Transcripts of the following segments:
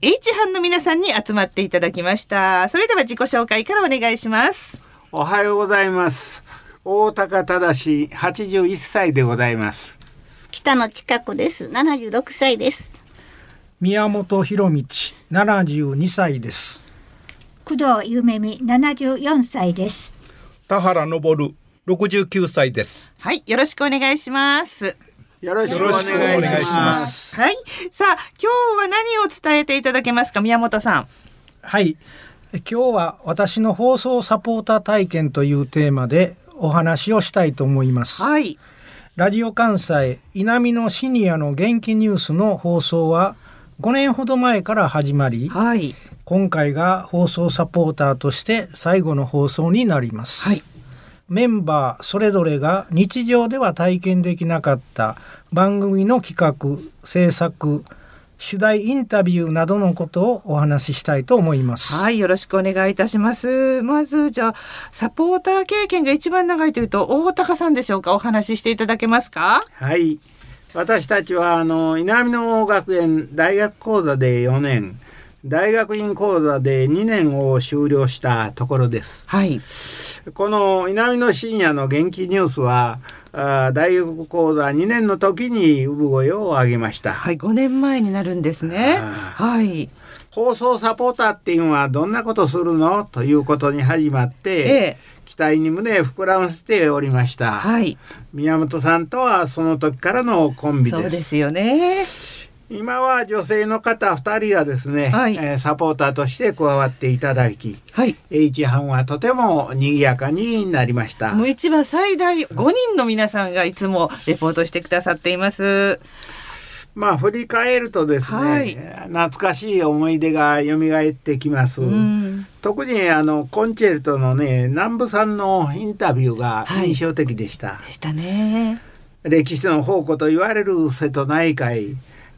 H 班の皆さんに集まっていただきました。それでは自己紹介からお願いします。おはようございます。大高忠81歳でございます。北野近子です。76歳です。宮本博道72歳です。工藤夢美74歳です。田原昇69歳です。はいよろしくお願いしますよろしくお願いします。はい。さあ今日は何を伝えていただけますか宮本さん。はい。今日は私の放送サポーター体験というテーマでお話をしたいと思います。はい。ラジオ関西稲美のシニアの元気ニュースの放送は5年ほど前から始まり、はい、今回が放送サポーターとして最後の放送になります、はい、メンバーそれぞれが日常では体験できなかった番組の企画制作主題インタビューなどのことをお話ししたいと思いますはいよろしくお願いいたしますまずじゃあサポーター経験が一番長いというと大高さんでしょうか？お話ししていただけますか？はい私たちはあの稲美野学園大学講座で4年大学院講座で2年を修了したところです。はい。この稲美野深夜の元気ニュースはあ大学講座2年の時に産声を上げました。はい、5年前になるんですね。はい。放送サポーターっていうのはどんなことするの？ということに始まって、ええ、期待に胸膨らませておりました。はい。宮本さんとはその時からのコンビです。そうですよね。今は女性の方2人がですね、はいえーサポーターとして加わっていただきはい。H 班はとても賑やかになりましたもう一番最大5人の皆さんがいつもレポートしてくださっています。まあ振り返るとですね、はい懐かしい思い出が蘇ってきます、うん。特にあのコンチェルトのね南部さんのインタビューが印象的でした、でしたね。歴史の宝庫と言われる瀬戸内海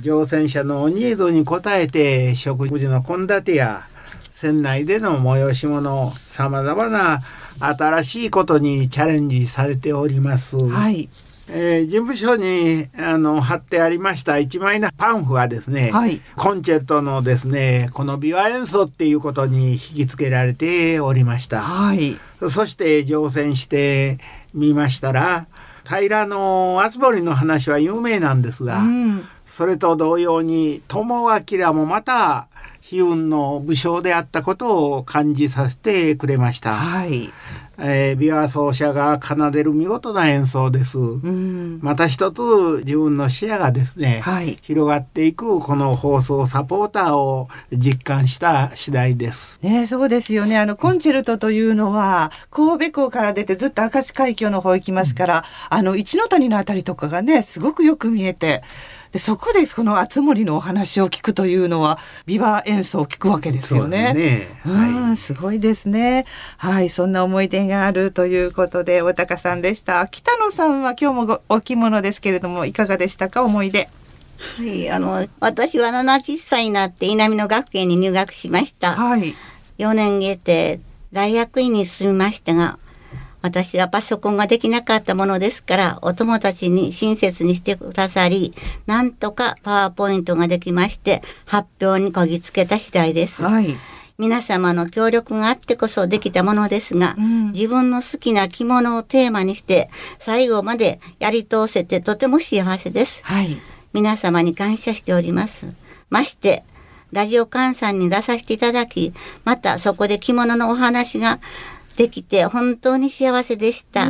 乗船者のニーズに応えて食事の献立や船内での催し物さまざまな新しいことにチャレンジされております。はい。えー事務所にあの貼ってありました一枚のパンフはですね、はいコンチェルトのですねこの琵琶演奏っていうことに引き付けられておりました。はい。そして乗船してみましたら平の敦盛の話は有名なんですが、うん。それと同様に友明もまた悲運の武将であったことを感じさせてくれました。はい。えー、琵琶奏者が奏でる見事な演奏です。うん。また一つ自分の視野がですね、はい広がっていくこの放送サポーターを実感した次第です。ね、そうですよね。あの、コンチェルトというのは、神戸港から出てずっと明石海峡の方行きますから、あの、一ノ谷のあたりとかがね、すごくよく見えて、で、そこでこの熱森のお話を聞くというのは、琵琶演奏を聞くわけですよね。そうですねうん、はいすごいですね。はい、そんな思い出があるということで、小高さんでした。北野さんは今日もごお着物ですけれども、いかがでしたか、思い出。はい、あの私は70歳になって稲美野学園に入学しました。はい。4年経て大学院に進みましたが、私はパソコンができなかったものですから、お友達に親切にしてくださり、なんとかパワーポイントができまして、発表にこぎつけた次第です。はい。皆様の協力があってこそできたものですが、うん自分の好きな着物をテーマにして、最後までやり通せてとても幸せです。はい。皆様に感謝しております。まして、ラジオ関西に出させていただき、またそこで着物のお話ができて本当に幸せでした。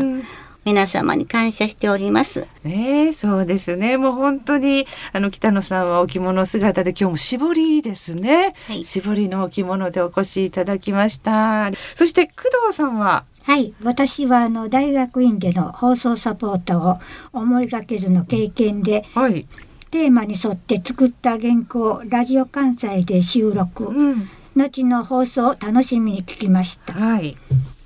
皆様に感謝しております。ねえそうですね。もう本当にあの北野さんはお着物姿で今日も絞りですね、はい。絞りのお着物でお越しいただきました。そして工藤さんは？はい、私はあの大学院での放送サポートを思いがけずの経験ではい、テーマに沿って作った原稿をラジオ関西で収録、うん、後の放送を楽しみに聞きました。はい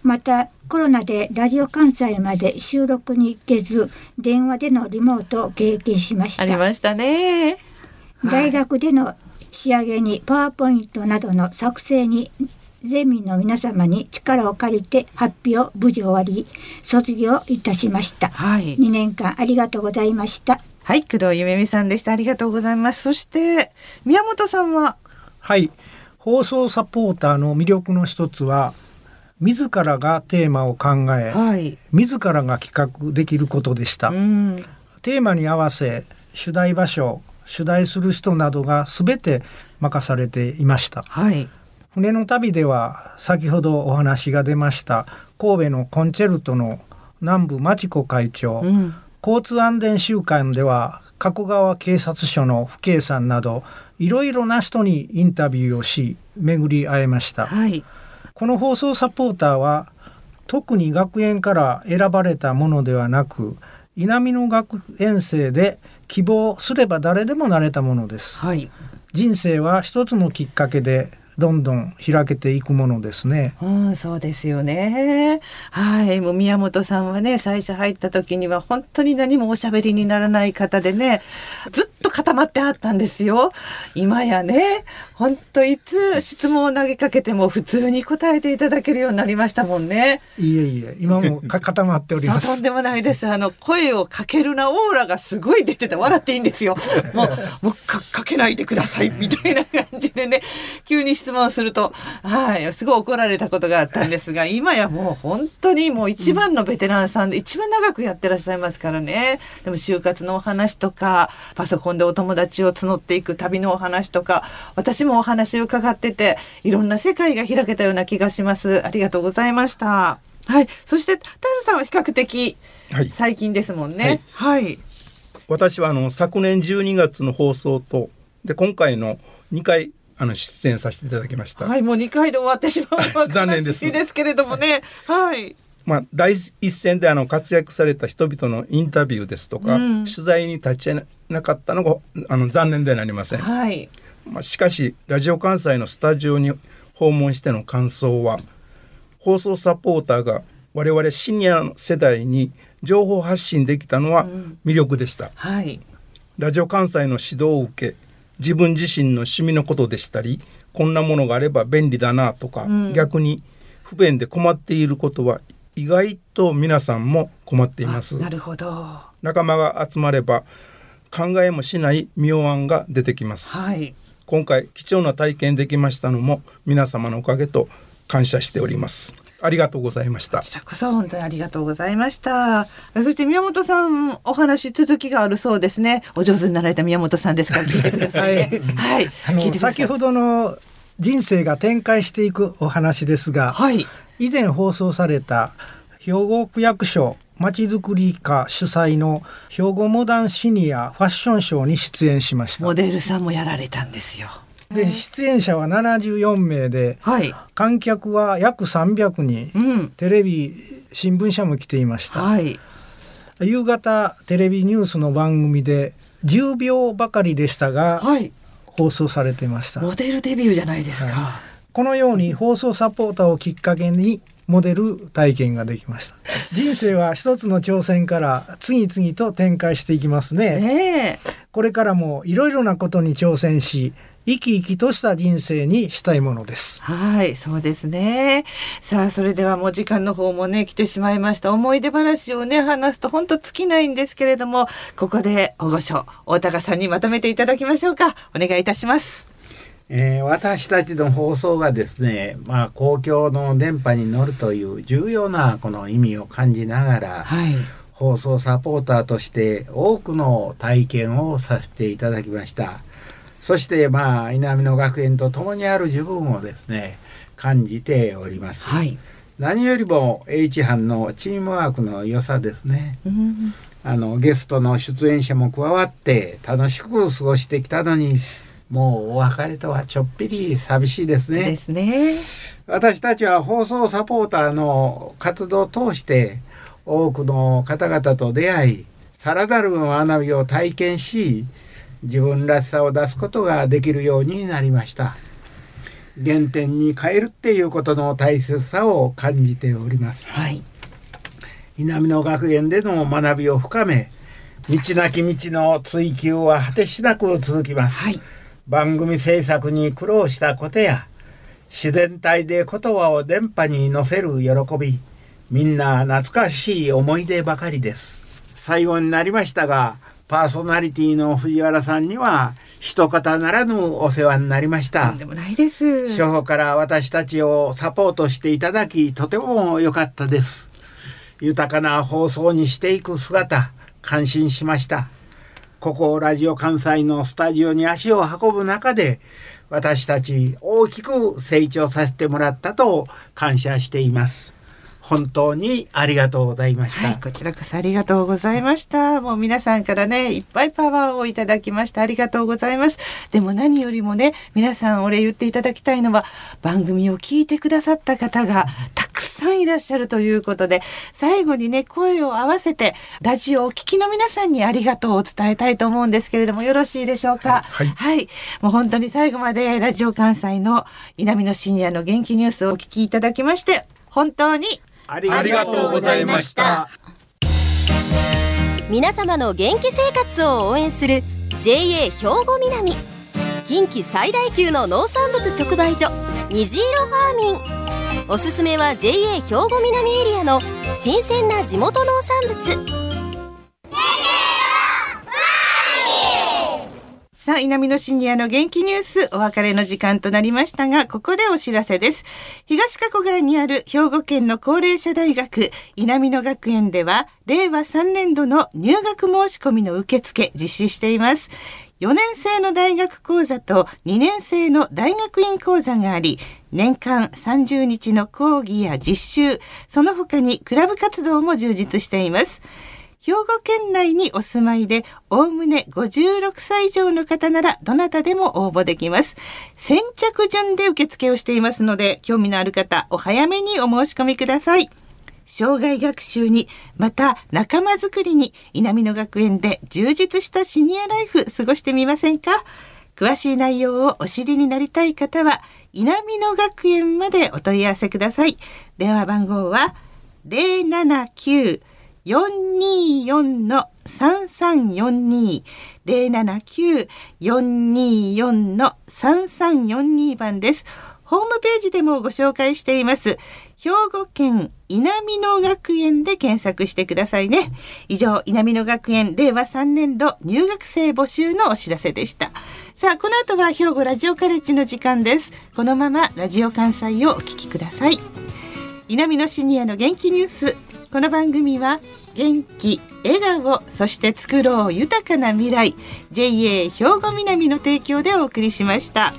またコロナでラジオ関西まで収録に行けず電話でのリモートを経験しましありたましたね。大学での仕上げにパワーポイントなどの作成にゼミの皆様に力を借りて発表を無事終わり卒業いたしました。はい。2年間ありがとうございました。はい工藤ゆめみさんでした。ありがとうございます。そして宮本さんは？はい。放送サポーターの魅力の一つは自らがテーマを考えはい。自らが企画できることでした、うん。テーマに合わせ主題場所主題する人などが全て任されていました。はい。船の旅では先ほどお話が出ました神戸のコンチェルトの南部町子会長、うん。交通安全週間では加古川警察署の府警さんなどいろいろな人にインタビューをし巡り会えました。はいこの放送サポーターは特に学園から選ばれたものではなく稲美の学園生で希望すれば誰でもなれたものです。はい。人生は一つのきっかけでどんどん開けていくものですね。うん、そうですよね。はい、もう宮本さんはね、最初入った時には本当に何もおしゃべりにならない方でね、ずっと固まってあったんですよ。今やね、本当いつ質問を投げかけても普通に答えていただけるようになりましたもんね。いえいえ今もか 固まっておりますとんでもないです。あの、声をかけるなオーラがすごい出てて笑っていいんですよ。もう、もうか、かけないでください、みたいな感じでね、急に質問すると、はい、すごい怒られたことがあったんですが、今やもう本当にもう一番のベテランさんで、一番長くやってらっしゃいますからね。でも就活のお話とか、パソコンでお友達を募っていく旅のお話とか、私もお話を伺ってて、いろんな世界が開けたような気がします。ありがとうございました。はい。そして、タズさんは比較的はい最近ですもんね。はい。私はあの昨年12月の放送とで今回の2回あの出演させていただきました。はい、もう2回で終わってしまうのは 残念です悲しいですけれどもね。はい。まあ、第一線であの活躍された人々のインタビューですとか、うん取材に立ち会えなかったのがあの残念ではなりません。はい。まあ、しかしラジオ関西のスタジオに訪問しての感想は放送サポーターが我々シニアの世代に情報発信できたのは魅力でした、はい。ラジオ関西の指導を受け自分自身の趣味のことでしたりこんなものがあれば便利だなとか、ん逆に不便で困っていることは意外と皆さんも困っていますなるほど。は仲間が集まれば考えもしない妙案が出てきます、い。今回貴重な体験できましたのも皆様のおかげと感謝しておりますありがとうございましたこちらこそ本当にありがとうございました。そして宮本さん、お話続きがあるそうですね。お上手になられた宮本さんですから聞いてくださいね。はい。あの聞いてください。先ほどの人生が展開していくお話ですが、はい。以前放送された兵庫区役所まちづくり課主催の兵庫モダンシニアファッションショーに出演しましたモデルさんもやられたんですよ。で出演者は74名ではい。観客は約300人うん。テレビ新聞社も来ていましたはい。夕方テレビニュースの番組で10秒ばかりでしたがはい。放送されてましたモデルデビューじゃないですか。このように放送サポーターをきっかけにモデル体験ができました人生は一つの挑戦から次々と展開していきますねねえ。これからもいろいろなことに挑戦し生き生きとした人生にしたいものですはい、そうですね。さあ、それではもう時間の方もね、来てしまいました。思い出話をね、話すと本当尽きないんですけれども、ここで大御所、大高さんにまとめていただきましょうか。お願いいたします。えー私たちの放送がですね、まあ、公共の電波に乗るという重要なこの意味を感じながら、はい。放送サポーターとして多くの体験をさせていただきましたそしてまあ稲美野学園と共にある自分をですね感じております、はい。何よりも H 班のチームワークの良さですねうんあのゲストの出演者も加わって楽しく過ごしてきたのにもうお別れとはちょっぴり寂しいですねですね。私たちは放送サポーターの活動を通して多くの方々と出会いさらなる学びを体験し自分らしさを出すことができるようになりました原点に変えるっていうことの大切さを感じておりますはい。南野学園での学びを深め道なき道の追求は果てしなく続きます、はい。番組制作に苦労したことや自然体で言葉を電波に乗せる喜びみんな懐かしい思い出ばかりです。最後になりましたがパーソナリティの藤原さんには一方ならぬお世話になりました。でもないです。初歩から私たちをサポートしていただきとても良かったです。豊かな放送にしていく姿感心しましたここラジオ関西のスタジオに足を運ぶ中で私たち大きく成長させてもらったと感謝しています本当にありがとうございました、はい、こちらこそありがとうございました。もう皆さんからね、いっぱいパワーをいただきました。ありがとうございます。でも何よりもね、皆さんお礼言っていただきたいのは、番組を聞いてくださった方がたくさんいらっしゃるということで、最後にね、声を合わせて、ラジオをお聞きの皆さんにありがとうを伝えたいと思うんですけれども、よろしいでしょうか？はいはい。もう本当に最後までラジオ関西の稲美の深夜の元気ニュースをお聞きいただきまして、本当にありありがとうございました皆様の元気生活を応援する JA 兵庫南近畿最大級の農産物直売所虹色ファーミンおすすめは JA 兵庫南エリアの新鮮な地元農産物さあ、南のシニアの元気ニュース、お別れの時間となりましたが、ここでお知らせです。東加古川にある兵庫県の高齢者大学、稲美野学園では、令和3年度の入学申し込みの受付実施しています。4年生の大学講座と2年生の大学院講座があり、年間30日の講義や実習、その他にクラブ活動も充実しています。兵庫県内にお住まいで、おおむね56歳以上の方なら、どなたでも応募できます。先着順で受付をしていますので、興味のある方、お早めにお申し込みください。障害学習に、また仲間づくりに、稲美野学園で充実したシニアライフ過ごしてみませんか？詳しい内容をお知りになりたい方は、稲美野学園までお問い合わせください。電話番号は、079 424の3342 079 424の3342番です。ホームページでもご紹介しています。兵庫県稲美野学園で検索してくださいね。以上、稲美野学園令和3年度入学生募集のお知らせでした。さあ、この後は兵庫ラジオカレッジの時間です。このままラジオ関西をお聞きください。稲美野シニアの元気ニュースこの番組は元気笑顔そして作ろう豊かな未来 JA 兵庫南の提供でお送りしました。